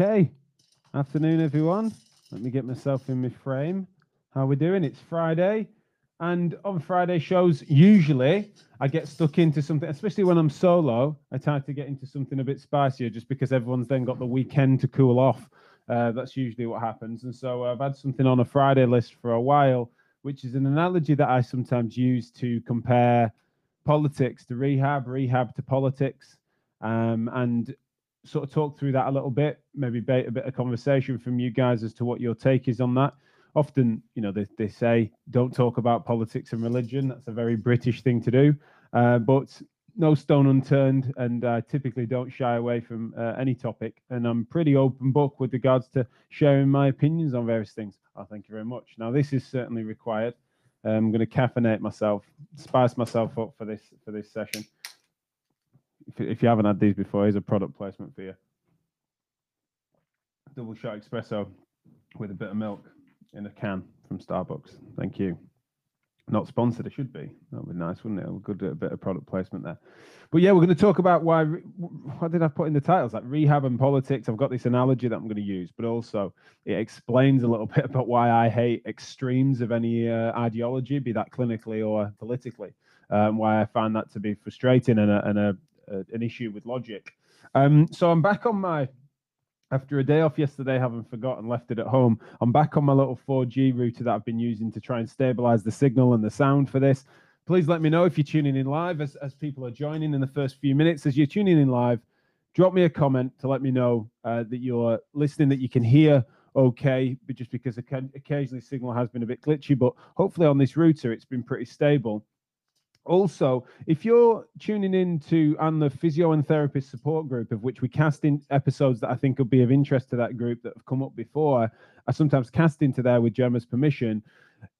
Okay. Afternoon, everyone. Let me get myself in my frame. How we doing? It's Friday. And on Friday shows, usually I get stuck into something, especially when I'm solo. I try to get into something a bit spicier just because everyone's then got the weekend to cool off. Uh, that's usually what happens. And so I've had something on a Friday list for a while, which is an analogy that I sometimes use to compare politics to rehab, rehab to politics. Um, and sort of talk through that a little bit, maybe bait a bit of conversation from you guys as to what your take is on that. Often, you know, they, they say don't talk about politics and religion. That's a very British thing to do. Uh, but no stone unturned, and I typically don't shy away from uh, any topic. And I'm pretty open book with regards to sharing my opinions on various things. Oh, thank you very much. Now, this is certainly required. I'm going to caffeinate myself, spice myself up for this for this session if, if you haven't had these before, here's a product placement for you. Double shot espresso with a bit of milk in a can from Starbucks. Thank you. Not sponsored, it should be. That would be nice, wouldn't it? Good a bit of product placement there. But yeah, we're going to talk about why. What did I put in the titles? Like rehab and politics. I've got this analogy that I'm going to use, but also it explains a little bit about why I hate extremes of any uh, ideology, be that clinically or politically. Um, why I find that to be frustrating and a, and a an issue with logic. Um, so I'm back on my after a day off yesterday, having forgotten left it at home. I'm back on my little 4G router that I've been using to try and stabilize the signal and the sound for this. Please let me know if you're tuning in live as, as people are joining in the first few minutes. As you're tuning in live, drop me a comment to let me know uh, that you're listening, that you can hear okay, but just because occasionally signal has been a bit glitchy, but hopefully on this router it's been pretty stable. Also, if you're tuning in to and the physio and therapist support group, of which we cast in episodes that I think will be of interest to that group that have come up before, I sometimes cast into there with Gemma's permission.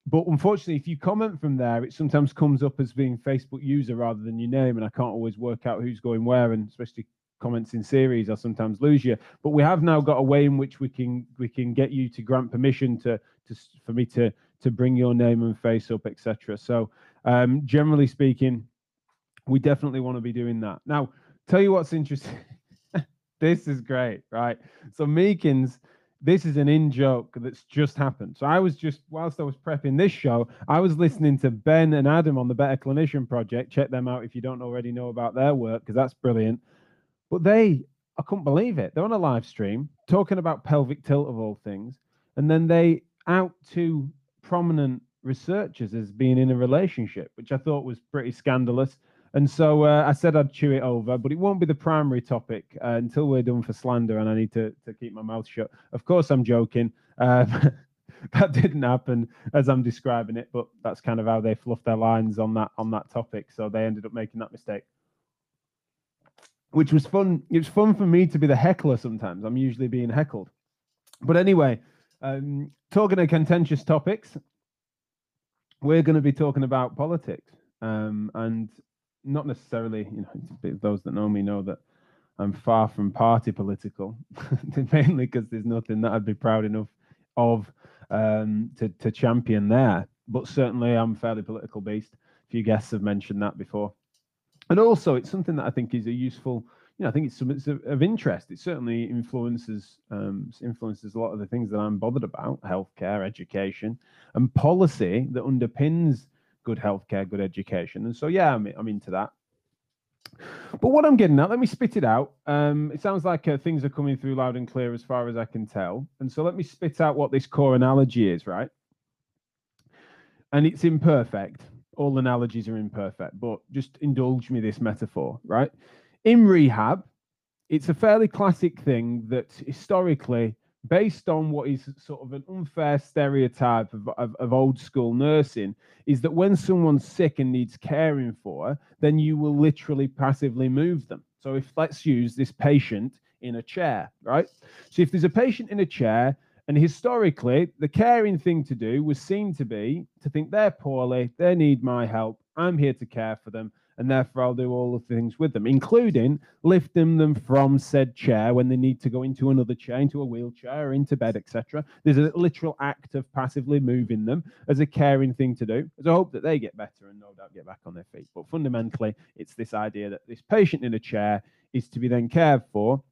But unfortunately, if you comment from there, it sometimes comes up as being Facebook user rather than your name, and I can't always work out who's going where, and especially comments in series, I sometimes lose you. But we have now got a way in which we can we can get you to grant permission to to for me to to bring your name and face up, etc. So um, generally speaking, we definitely want to be doing that. Now, tell you what's interesting. this is great, right? So Meekins, this is an in joke that's just happened. So I was just whilst I was prepping this show, I was listening to Ben and Adam on the Better Clinician Project. Check them out if you don't already know about their work because that's brilliant. But they, I couldn't believe it. They're on a live stream talking about pelvic tilt of all things, and then they out to prominent researchers as being in a relationship, which I thought was pretty scandalous. And so uh, I said I'd chew it over, but it won't be the primary topic uh, until we're done for slander, and I need to, to keep my mouth shut. Of course, I'm joking. Uh, that didn't happen as I'm describing it, but that's kind of how they fluffed their lines on that on that topic. So they ended up making that mistake, which was fun. It was fun for me to be the heckler. Sometimes I'm usually being heckled, but anyway, um, talking of contentious topics, we're going to be talking about politics, um, and not necessarily, you know, those that know me know that I'm far from party political, mainly because there's nothing that I'd be proud enough of um, to to champion there. But certainly, I'm fairly political based. A few guests have mentioned that before, and also it's something that I think is a useful you know, I think it's of interest. It certainly influences um, influences a lot of the things that I'm bothered about: healthcare, education, and policy that underpins good healthcare, good education. And so, yeah, I'm, I'm into that. But what I'm getting at, let me spit it out. Um, it sounds like uh, things are coming through loud and clear as far as I can tell. And so, let me spit out what this core analogy is, right? And it's imperfect. All analogies are imperfect, but just indulge me this metaphor, right? In rehab, it's a fairly classic thing that historically, based on what is sort of an unfair stereotype of, of, of, old school nursing, is that when someone's sick and needs caring for, then you will literally passively move them. So if let's use this patient in a chair, right? So if there's a patient in a chair, and historically, the caring thing to do was seen to be to think they're poorly, they need my help, I'm here to care for them, and therefore I'll do all the things with them, including lifting them from said chair when they need to go into another chair, into a wheelchair, into bed, etc. There's a literal act of passively moving them as a caring thing to do, as I hope that they get better and no doubt get back on their feet. But fundamentally, it's this idea that this patient in a chair is to be then cared for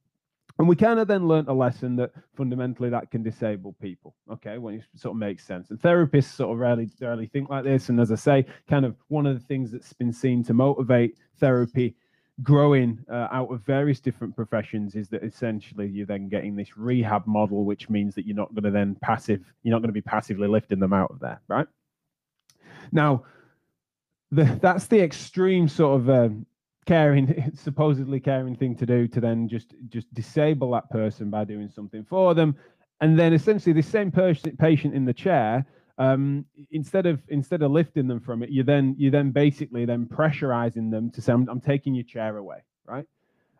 And we kind of then learnt a lesson that fundamentally that can disable people. Okay, when it sort of makes sense. And therapists sort of rarely rarely think like this. And as I say, kind of one of the things that's been seen to motivate therapy growing uh, out of various different professions is that essentially you're then getting this rehab model, which means that you're not going to then passive, you're not going to be passively lifting them out of there, right? Now, the, that's the extreme sort of um, caring, supposedly caring thing to do to then just just disable that person by doing something for them, and then essentially the same person, patient in the chair. Um, instead of instead of lifting them from it, you then you then basically then pressurizing them to say, "I'm, I'm taking your chair away," right?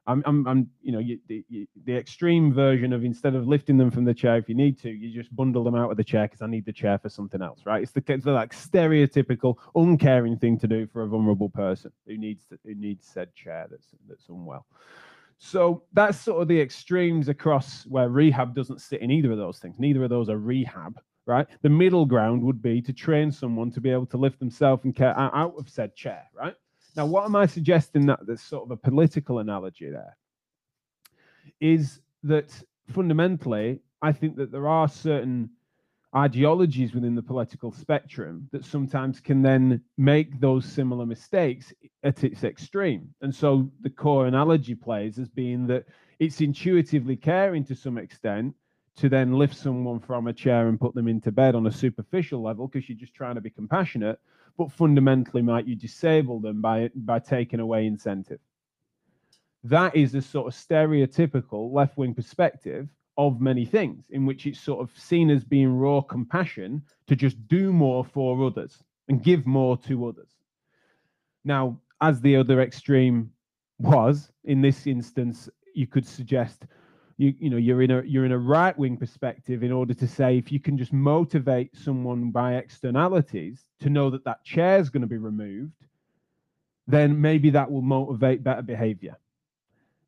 I'm, I'm, I'm you know, you, the, you, the extreme version of instead of lifting them from the chair if you need to, you just bundle them out of the chair because I need the chair for something else, right? It's the, it's the like stereotypical uncaring thing to do for a vulnerable person who needs to, who needs said chair that's that's unwell. So that's sort of the extremes across where rehab doesn't sit in either of those things. Neither of those are rehab, right? The middle ground would be to train someone to be able to lift themselves and care out of said chair, right? Now, what am I suggesting that there's sort of a political analogy there? Is that fundamentally, I think that there are certain ideologies within the political spectrum that sometimes can then make those similar mistakes at its extreme. And so the core analogy plays as being that it's intuitively caring to some extent to then lift someone from a chair and put them into bed on a superficial level because you're just trying to be compassionate but fundamentally might you disable them by by taking away incentive? That is a sort of stereotypical left-wing perspective of many things in which it's sort of seen as being raw compassion to just do more for others and give more to others. Now as the other extreme was in this instance you could suggest you you know you're in a you're in a right wing perspective in order to say if you can just motivate someone by externalities to know that that chair is going to be removed then maybe that will motivate better behavior.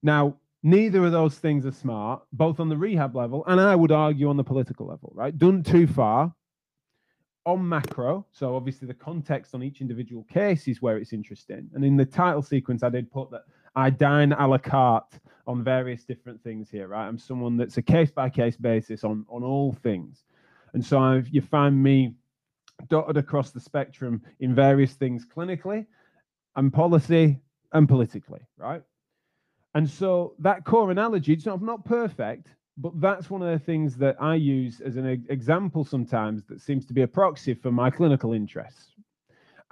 Now neither of those things are smart both on the rehab level and i would argue on the political level right? Done too far on macro so obviously the context on each individual case is where it's interesting. And in the title sequence i did put that I dine a la carte on various different things here, right? I'm someone that's a case by case basis on on all things, and so I've, you find me dotted across the spectrum in various things clinically, and policy and politically, right? And so that core analogy, it's not, not perfect, but that's one of the things that I use as an example sometimes that seems to be a proxy for my clinical interests.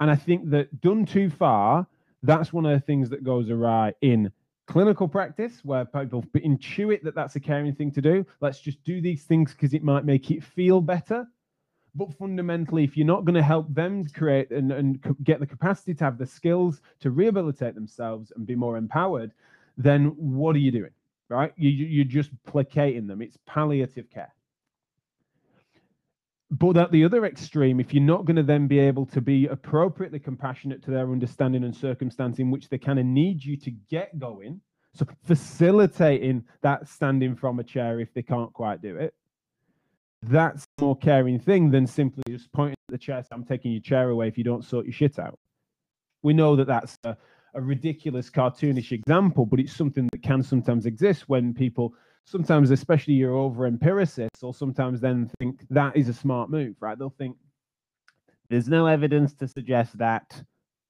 And I think that done too far, that's one of the things that goes awry in clinical practice where people intuit that that's a caring thing to do. Let's just do these things because it might make it feel better. But fundamentally, if you're not going to help them create and, and get the capacity to have the skills to rehabilitate themselves and be more empowered, then what are you doing? Right? You, you're just placating them. It's palliative care. But at the other extreme, if you're not going to then be able to be appropriately compassionate to their understanding and circumstance in which they kind of need you to get going, so facilitating that standing from a chair if they can't quite do it, that's a more caring thing than simply just pointing at the chair, I'm taking your chair away if you don't sort your shit out. We know that that's a, a ridiculous, cartoonish example, but it's something that can sometimes exist when people sometimes, especially you're over empiricists, or sometimes then think that is a smart move, right? They'll think there's no evidence to suggest that,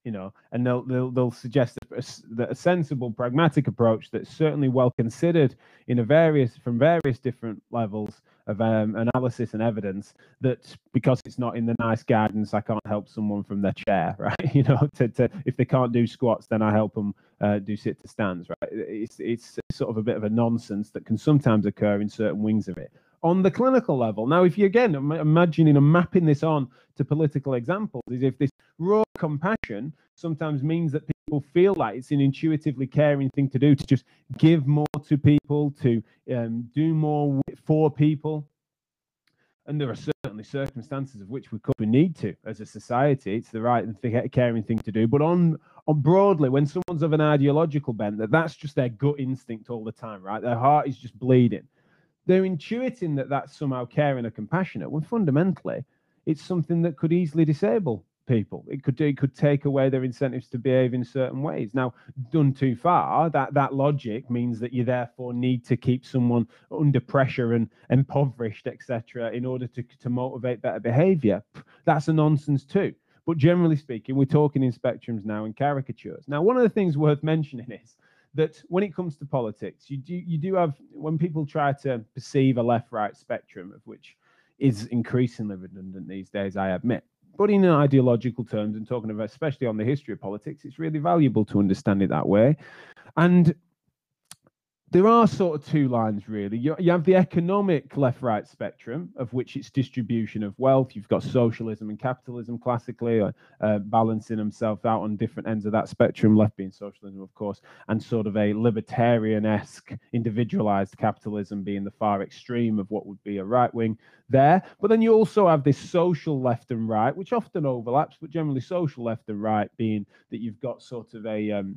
you know, and they'll they'll, they'll suggest a, sensible, pragmatic approach that's certainly well considered in a various from various different levels of um, analysis and evidence that because it's not in the NICE guidance, I can't help someone from their chair, right? You know, to, to if they can't do squats, then I help them uh, do sit to stands, right? It's it's sort of a bit of a nonsense that can sometimes occur in certain wings of it. On the clinical level, now, if you again imagining and mapping this on to political examples, is if this raw compassion sometimes means that people feel like it's an intuitively caring thing to do to just give more to people, to um, do more for people. And there are certainly circumstances of which we could we need to as a society. It's the right and caring thing to do. But on on broadly, when someone's of an ideological bent, that that's just their gut instinct all the time, right? Their heart is just bleeding. They're intuiting that that's somehow caring or compassionate. When fundamentally, it's something that could easily disable people. It could it could take away their incentives to behave in certain ways. Now, done too far, that that logic means that you therefore need to keep someone under pressure and impoverished, etc., in order to to motivate better behaviour. That's a nonsense too. But generally speaking, we're talking in spectrums now and caricatures. Now, one of the things worth mentioning is that when it comes to politics, you do you do have when people try to perceive a left-right spectrum, of which is increasingly redundant these days, I admit. But in ideological terms and talking about especially on the history of politics, it's really valuable to understand it that way. And there are sort of two lines really. You, you have the economic left right spectrum, of which it's distribution of wealth. You've got socialism and capitalism classically, uh, uh, balancing themselves out on different ends of that spectrum, left being socialism, of course, and sort of a libertarian esque individualized capitalism being the far extreme of what would be a right wing there. But then you also have this social left and right, which often overlaps, but generally social left and right being that you've got sort of a um,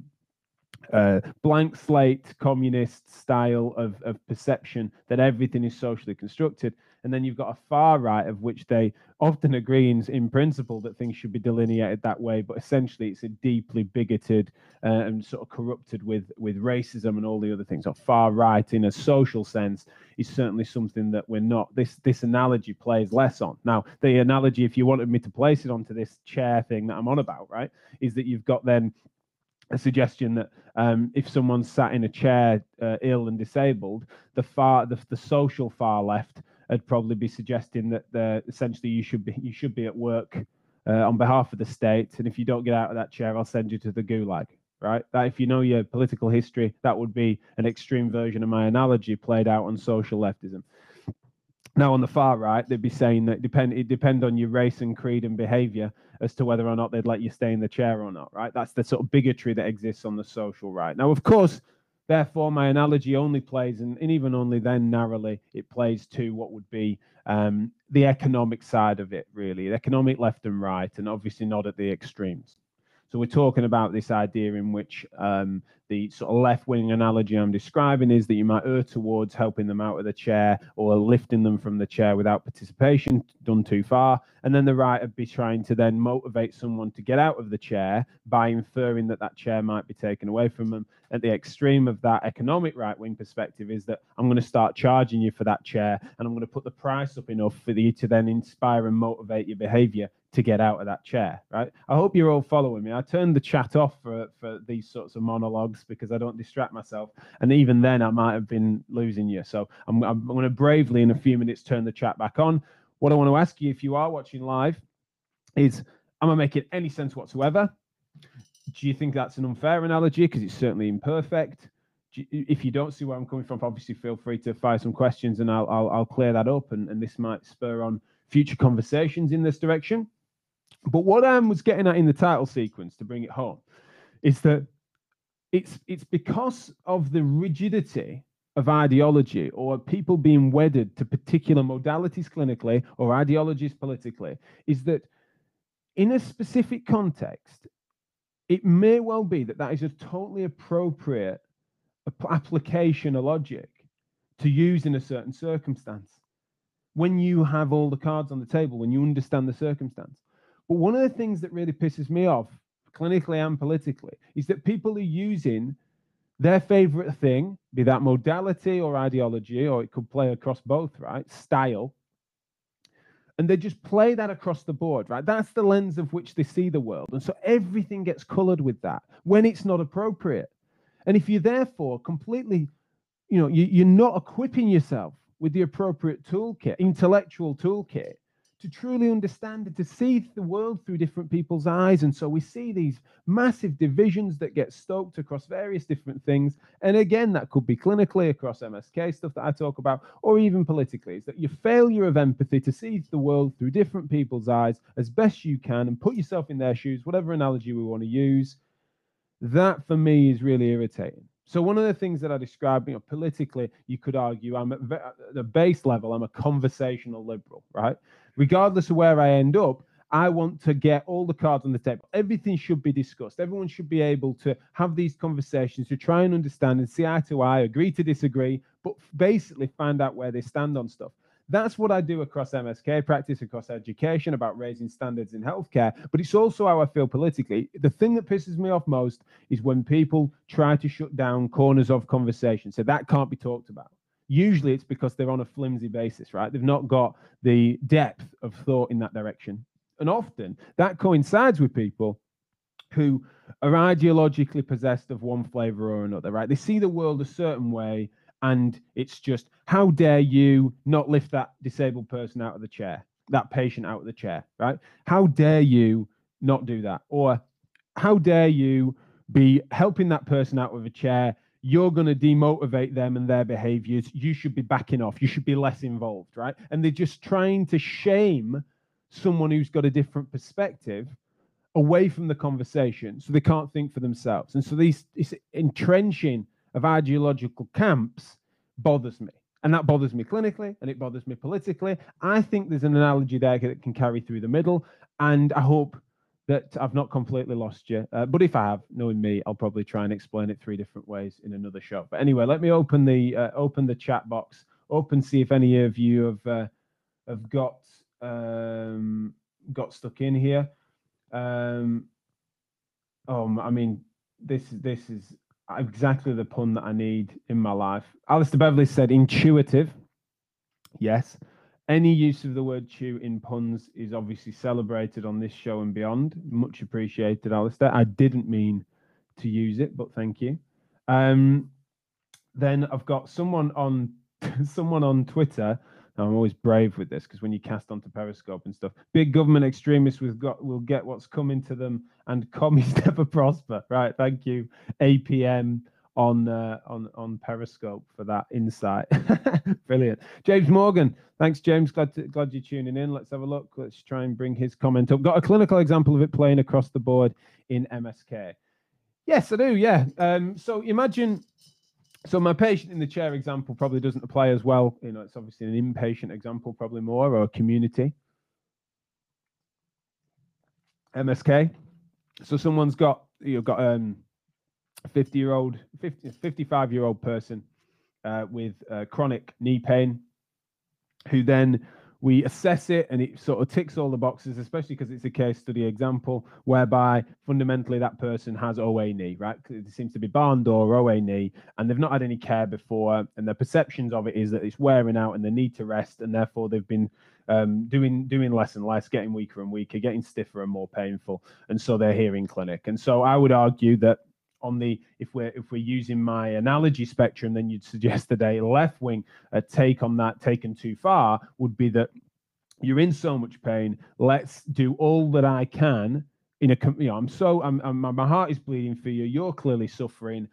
blank slate communist style of, of perception that everything is socially constructed. And then you've got a far right of which they often agree in, in principle that things should be delineated that way, but essentially it's a deeply bigoted uh, and sort of corrupted with, with racism and all the other things. Or far right in a social sense is certainly something that we're not. This this analogy plays less on. Now, the analogy, if you wanted me to place it onto this chair thing that I'm on about, right, is that you've got then a suggestion that um, if someone's sat in a chair uh, ill and disabled, the far the, the social far left would probably be suggesting that essentially you should be you should be at work uh, on behalf of the state, and if you don't get out of that chair, I'll send you to the gulag. Right? That if you know your political history, that would be an extreme version of my analogy played out on social leftism. Now, on the far right, they'd be saying that depend it depend on your race and creed and behavior as to whether or not they'd let you stay in the chair or not. Right? That's the sort of bigotry that exists on the social right. Now, of course, therefore, my analogy only plays, and, and even only then narrowly, it plays to what would be um, the economic side of it, really, the economic left and right, and obviously not at the extremes. So we're talking about this idea in which um, the sort of left wing analogy I'm describing is that you might err towards helping them out of the chair or lifting them from the chair without participation, done too far. And then the right would be trying to then motivate someone to get out of the chair by inferring that that chair might be taken away from them. At the extreme of that economic right wing perspective is that I'm going to start charging you for that chair and I'm going to put the price up enough for you to then inspire and motivate your behavior to get out of that chair, right? I hope you're all following me. I turned the chat off for, for these sorts of monologues because I don't distract myself. And even then, I might have been losing you. So I'm, I'm going to bravely, in a few minutes, turn the chat back on. What I want to ask you, if you are watching live, is am I making any sense whatsoever? Do you think that's an unfair analogy? Because it's certainly imperfect. if you don't see where I'm coming from, obviously feel free to fire some questions and I'll, I'll, I'll clear that up. And, and this might spur on future conversations in this direction. But what I was getting at in the title sequence to bring it home is that it's it's because of the rigidity of ideology or people being wedded to particular modalities clinically or ideologies politically is that in a specific context it may well be that that is a totally appropriate application of logic to use in a certain circumstance. When you have all the cards on the table when you understand the circumstance but one of the things that really pisses me off, clinically and politically, is that people are using their favorite thing, be that modality or ideology, or it could play across both, right? Style. And they just play that across the board, right? That's the lens of which they see the world. And so everything gets colored with that when it's not appropriate. And if you're therefore completely, you know, you, you're not equipping yourself with the appropriate toolkit, intellectual toolkit, to truly understand and to see the world through different people's eyes. And so we see these massive divisions that get stoked across various different things. And again, that could be clinically across MSK stuff that I talk about, or even politically, is that your failure of empathy to see the world through different people's eyes as best you can and put yourself in their shoes, whatever analogy we want to use. That for me is really irritating. So one of the things that I describe, you know, politically, you could argue I'm at the base level, I'm a conversational liberal, right? Regardless of where I end up, I want to get all the cards on the table. Everything should be discussed. Everyone should be able to have these conversations to try and understand and see eye to eye, agree to disagree, but basically find out where they stand on stuff. that's what I do across MSK practice, across education, about raising standards in healthcare. But it's also how I feel politically. The thing that pisses me off most is when people try to shut down corners of conversation. So that can't be talked about. Usually it's because they're on a flimsy basis, right? They've not got the depth of thought in that direction. And often that coincides with people who are ideologically possessed of one flavor or another, right? They see the world a certain way, and it's just, how dare you not lift that disabled person out of the chair, that patient out of the chair, right? How dare you not do that? Or how dare you be helping that person out of a chair? You're going to demotivate them and their behaviors. You should be backing off. You should be less involved, right? And they're just trying to shame someone who's got a different perspective away from the conversation so they can't think for themselves. And so these this entrenching of ideological camps bothers me. And that bothers me clinically and it bothers me politically. I think there's an analogy there that can carry through the middle. And I hope that I've not completely lost you. Uh, but if I have, knowing me, I'll probably try and explain it three different ways in another show. But anyway, let me open the uh, open the chat box. Open, see if any of you have uh, have got um, got stuck in here. Um, oh, I mean, this this is exactly the pun that I need in my life. Alistair Beverley said intuitive. Yes. Any use of the word chew in puns is obviously celebrated on this show and beyond. Much appreciated, Alistair. I didn't mean to use it, but thank you. Um, then I've got someone on someone on Twitter I'm always brave with this because when you cast onto Periscope and stuff, big government extremists we've got will get what's coming to them, and commies never prosper. Right? Thank you, APM on uh, on on Periscope for that insight. Brilliant, James Morgan. Thanks, James. Glad to, glad you're tuning in. Let's have a look. Let's try and bring his comment up. Got a clinical example of it playing across the board in MSK. Yes, I do. Yeah. Um, so imagine so my patient in the chair example probably doesn't apply as well. You know, it's obviously an inpatient example, probably more, or a community. MSK. So someone's got you've got um, 50 year old, 50, 55 year old person uh, with uh, chronic knee pain, who then we assess it and it sort of ticks all the boxes, especially because it's a case study example whereby fundamentally that person has OA knee, right? It seems to be barn door, OA knee, and they've not had any care before. And their perceptions of it is that it's wearing out and they need to rest. And therefore they've been um, doing doing less and less, getting weaker and weaker, getting stiffer and more painful. And so they're here in clinic. And so I would argue that on the if we're if we're using my analogy spectrum, then you'd suggest that a left wing take on that taken too far would be that you're in so much pain. Let's do all that I can. In a you know, I'm so I'm, I'm my heart is bleeding for you. You're clearly suffering.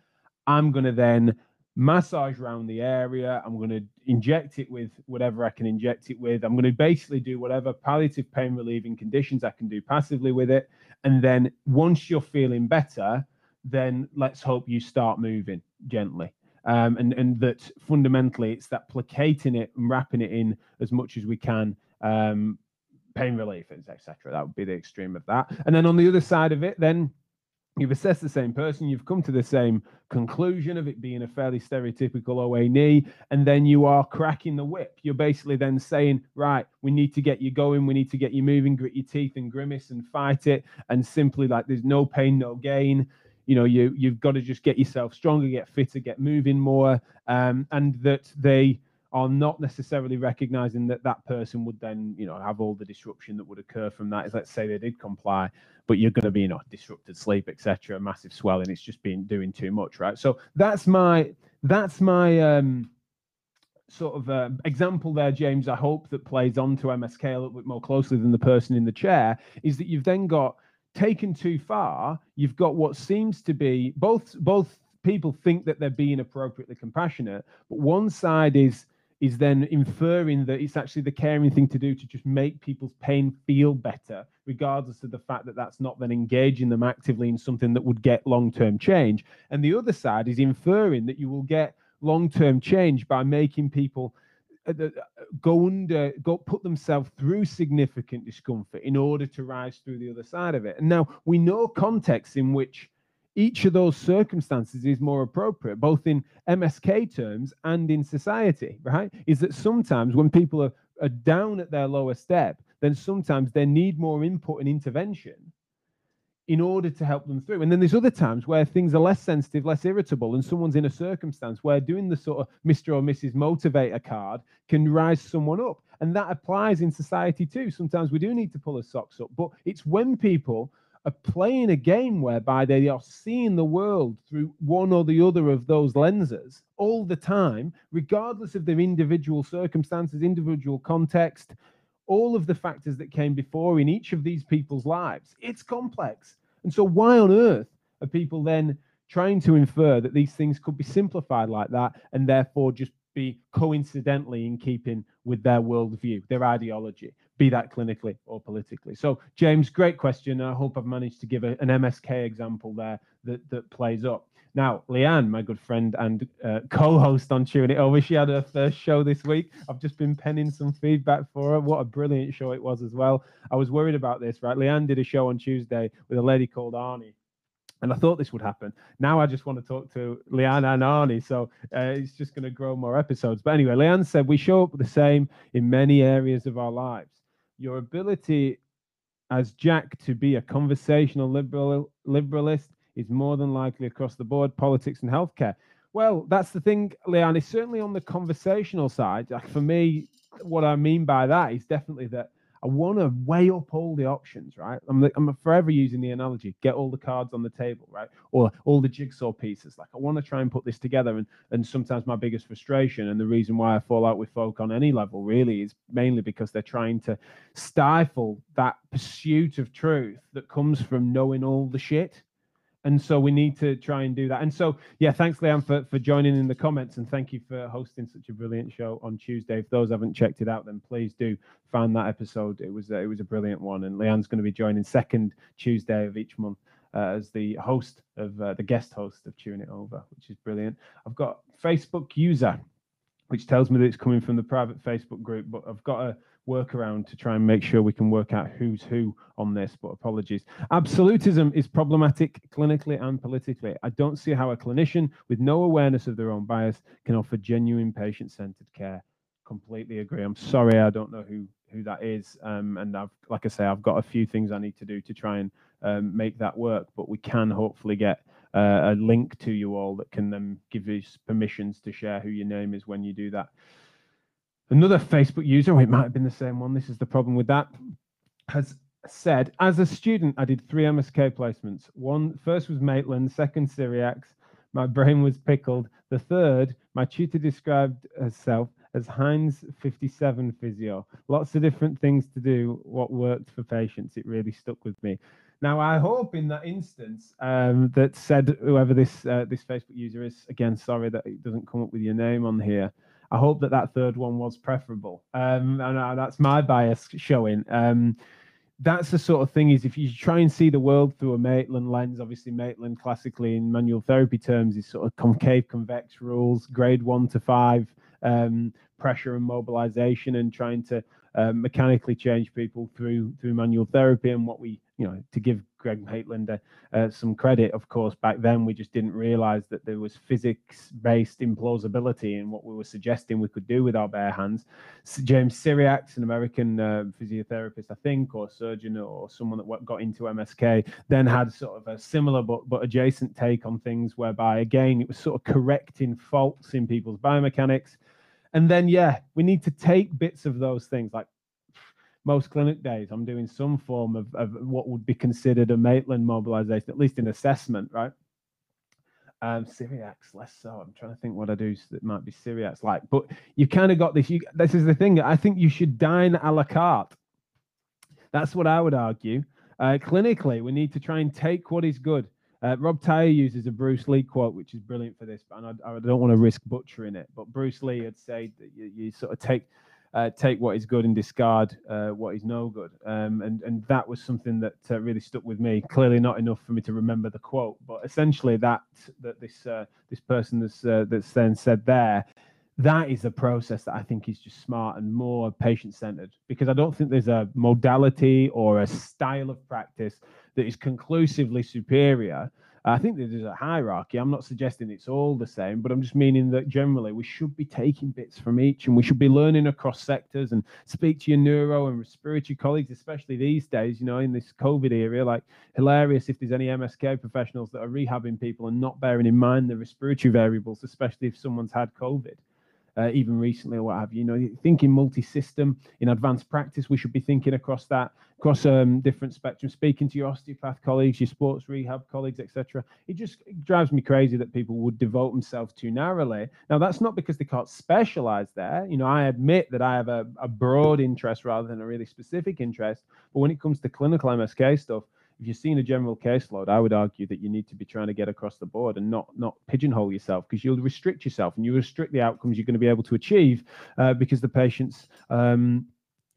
I'm gonna then massage around the area. I'm going to inject it with whatever I can inject it with. I'm going to basically do whatever palliative pain relieving conditions I can do passively with it. And then once you're feeling better, then let's hope you start moving gently. Um, and and that fundamentally it's that placating it and wrapping it in as much as we can, um, pain relief, and etc. That would be the extreme of that. And then on the other side of it, then you've assessed the same person, you've come to the same conclusion of it being a fairly stereotypical OA knee, and then you are cracking the whip. You're basically then saying, right, we need to get you going, we need to get you moving, grit your teeth and grimace and fight it, and simply like there's no pain, no gain you know you you've got to just get yourself stronger get fitter get moving more um, and that they are not necessarily recognizing that that person would then you know have all the disruption that would occur from that. Is let's say they did comply but you're going to be you know disrupted sleep etc massive swelling it's just been doing too much right? So that's my that's my um sort of uh, example there james i hope that plays on to msk a little bit more closely than the person in the chair is that you've then got taken too far, you've got what seems to be both both people think that they're being appropriately compassionate, but one side is is then inferring that it's actually the caring thing to do to just make people's pain feel better, regardless of the fact that that's not then engaging them actively in something that would get long term change. And the other side is inferring that you will get long term change by making people Uh, go under, go put themselves through significant discomfort in order to rise through the other side of it. And now we know contexts in which each of those circumstances is more appropriate, both in MSK terms and in society, right? Is that sometimes when people are, are down at their lower step, then sometimes they need more input and intervention in order to help them through. And then there's other times where things are less sensitive, less irritable, and someone's in a circumstance where doing the sort of Mr. or Mrs. Motivator card can rise someone up. And that applies in society too. Sometimes we do need to pull our socks up, but it's when people are playing a game whereby they are seeing the world through one or the other of those lenses all the time, regardless of their individual circumstances, individual context, all of the factors that came before in each of these people's lives. It's complex. And so, why on earth are people then trying to infer that these things could be simplified like that and therefore just be coincidentally in keeping with their worldview, their ideology, be that clinically or politically? So, James, great question. I hope I've managed to give a, an MSK example there that, that plays up. Now, Leanne, my good friend and uh, co-host on Chewing It Over, she had her first show this week. I've just been penning some feedback for her. What a brilliant show it was as well. I was worried about this, right? Leanne did a show on Tuesday with a lady called Arnie. And I thought this would happen. Now I just want to talk to Leanne and Arnie. So uh, it's just going to grow more episodes. But anyway, Leanne said we show up the same in many areas of our lives. Your ability as Jack to be a conversational liberal liberalist is more than likely across the board, politics and healthcare. Well, that's the thing, Leanne. It's certainly on the conversational side. For me, what I mean by that is definitely that I want to weigh up all the options, right? I'm, the, I'm forever using the analogy, get all the cards on the table, right? Or all the jigsaw pieces. Like I want to try and put this together. And, and sometimes my biggest frustration and the reason why I fall out with folk on any level really is mainly because they're trying to stifle that pursuit of truth that comes from knowing all the shit and so we need to try and do that. And so, yeah, thanks, Leanne, for, for joining in the comments, and thank you for hosting such a brilliant show on Tuesday. If those haven't checked it out, then please do find that episode. It was uh, it was a brilliant one, and Leanne's going to be joining second Tuesday of each month uh, as the host of uh, the guest host of Chew It Over, which is brilliant. I've got Facebook user, which tells me that it's coming from the private Facebook group, but I've got a workaround to try and make sure we can work out who's who on this, but apologies. Absolutism is problematic clinically and politically. I don't see how a clinician with no awareness of their own bias can offer genuine patient-centered care. Completely agree. I'm sorry, I don't know who who that is, um, and I've like I say, I've got a few things I need to do to try and um, make that work. But we can hopefully get uh, a link to you all that can then give you permissions to share who your name is when you do that. Another Facebook user, or it might have been the same one, this is the problem with that, has said, as a student, I did three MSK placements. One first was Maitland, second Cyriax. My brain was pickled. The third, my tutor described herself as Heinz 57 physio. Lots of different things to do. What worked for patients, it really stuck with me. Now, I hope in that instance um, that said whoever this uh, this Facebook user is, again, sorry that it doesn't come up with your name on here. I hope that that third one was preferable. Um, and uh, that's my bias showing. Um, that's the sort of thing is if you try and see the world through a Maitland lens, obviously Maitland classically in manual therapy terms is sort of concave convex rules, grade one to five, um, pressure and mobilization, and trying to uh, mechanically change people through through manual therapy. And what we you know to give Greg Maitland uh, some credit of course back then we just didn't realize that there was physics based implausibility in what we were suggesting we could do with our bare hands. So James Cyriax an American uh, physiotherapist I think or surgeon or someone that got into MSK then had sort of a similar but but adjacent take on things whereby again it was sort of correcting faults in people's biomechanics and then, yeah, we need to take bits of those things like most clinic days, I'm doing some form of, of what would be considered a Maitland mobilization, at least in assessment, right? Um, Cyriax, less so. I'm trying to think what I do that might be Cyriax like, but you kind of got this. You, this is the thing. I think you should dine a la carte. That's what I would argue. Uh, clinically, we need to try and take what is good uh, Rob Tyre uses a Bruce Lee quote, which is brilliant for this, but I, I don't want to risk butchering it. But Bruce Lee had said that you, you sort of take uh, take what is good and discard uh, what is no good, um, and and that was something that uh, really stuck with me. Clearly, not enough for me to remember the quote, but essentially that that this uh, this person that's uh, that's then said there that is a process that I think is just smart and more patient centered because I don't think there's a modality or a style of practice that is conclusively superior I think there's a hierarchy. I'm not suggesting it's all the same, but I'm just meaning that generally we should be taking bits from each and we should be learning across sectors and speak to your neuro and respiratory colleagues, especially these days, you know, in this COVID area. Like, hilarious if there's any MSK professionals that are rehabbing people and not bearing in mind the respiratory variables, especially if someone's had COVID uh, even recently or what have you. You know, thinking multi-system in advanced practice, we should be thinking across that, across um, different spectrum. Speaking to your osteopath colleagues, your sports rehab colleagues, etc. It just drives me crazy that people would devote themselves too narrowly. Now, that's not because they can't specialize there. You know, I admit that I have a, a broad interest rather than a really specific interest. But when it comes to clinical MSK stuff, if you're seeing a general caseload, I would argue that you need to be trying to get across the board and not not pigeonhole yourself because you'll restrict yourself and you restrict the outcomes you're going to be able to achieve uh, because the patients um,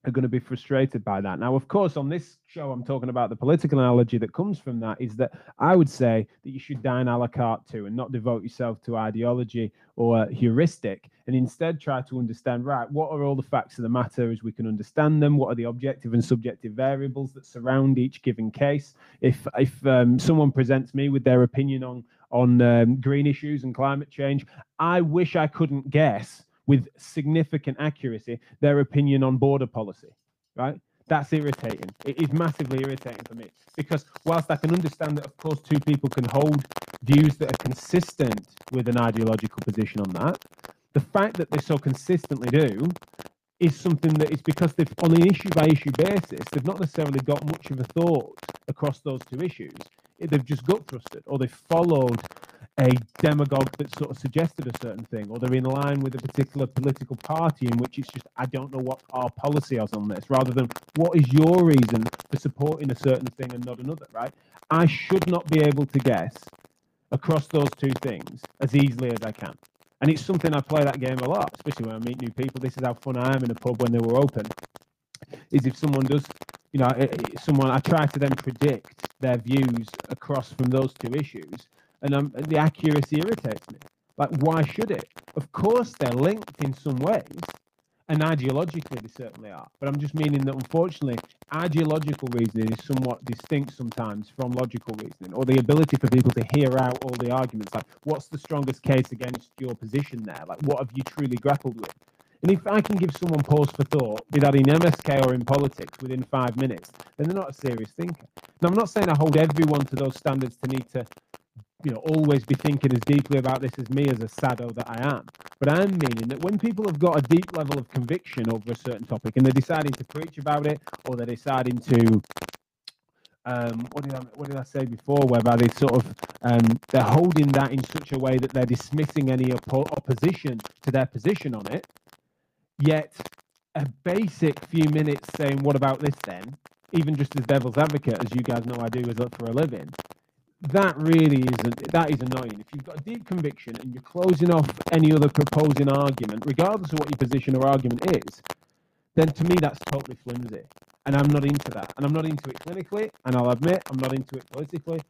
are going to be frustrated by that. Now, of course, on this show, I'm talking about the political analogy that comes from that is that I would say that you should dine a la carte too and not devote yourself to ideology or heuristic and instead try to understand, right, what are all the facts of the matter as we can understand them? What are the objective and subjective variables that surround each given case? If, if um, someone presents me with their opinion on, on um, green issues and climate change, I wish I couldn't guess with significant accuracy their opinion on border policy, right? That's irritating. It is massively irritating for me because whilst I can understand that, of course, two people can hold views that are consistent with an ideological position on that, the fact that they so consistently do is something that is because they've, on an issue by issue basis, they've not necessarily got much of a thought across those two issues. They've just gut thrusted or they've followed a demagogue that sort of suggested a certain thing, or they're in line with a particular political party in which it's just, I don't know what our policy is on this, rather than what is your reason for supporting a certain thing and not another, right? I should not be able to guess across those two things as easily as I can. And it's something I play that game a lot, especially when I meet new people. This is how fun I am in a pub when they were open. Is if someone does, you know, eh, eh, someone I try to then predict their views across from those two issues and um, the accuracy irritates me. Like, why should it? Of course, they're linked in some ways, and ideologically they certainly are. But I'm just meaning that unfortunately, ideological reasoning is somewhat distinct sometimes from logical reasoning, or the ability for people to hear out all the arguments. Like, what's the strongest case against your position there? Like, what have you truly grappled with? And if I can give someone pause for thought, be that in MSK or in politics, within five minutes, then they're not a serious thinker. Now, I'm not saying I hold everyone to those standards to need to you know, always be thinking as deeply about this as me as a sado that I am. But I'm meaning that when people have got a deep level of conviction over a certain topic and they're deciding to preach about it or they're deciding to um, what did I what did I say before? Whereby they sort of um, they're holding that in such a way that they're dismissing any oppo- opposition to their position on it. Yet a basic few minutes saying, "What about this then?" Even just as devil's advocate, as you guys know I do is as for a living, that really isn't that is annoying. If you've got a deep conviction and you're closing off any other proposing argument, regardless of what your position or argument is, then to me that's totally flimsy. And I'm not into that. And I'm not into it clinically, and I'll admit I'm not into it politically,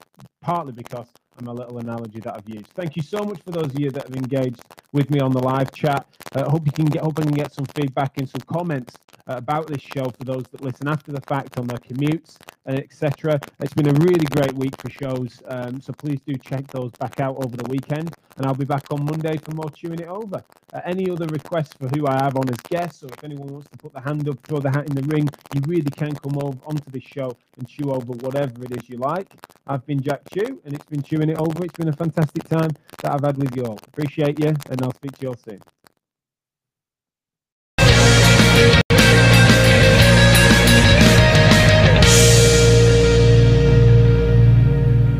partly because I'm a little analogy that I've used. Thank you so much for those of you that have engaged with me on the live chat. I uh, hope you can get hope I can get some feedback and some comments uh, about this show for those that listen after the fact on their commutes and etc. It's been a really great week for shows, um, so please do check those back out over the weekend. And I'll be back on Monday for more chewing it over. Uh, any other requests for who I have on as guests, or if anyone wants to put the hand up, throw the hat in the ring, you really can come over onto this show and chew over whatever it is you like. I've been Jack Chew, and it's been chewing it over. It's been a fantastic time that I've had with you all. Appreciate you, and I'll speak to you all soon.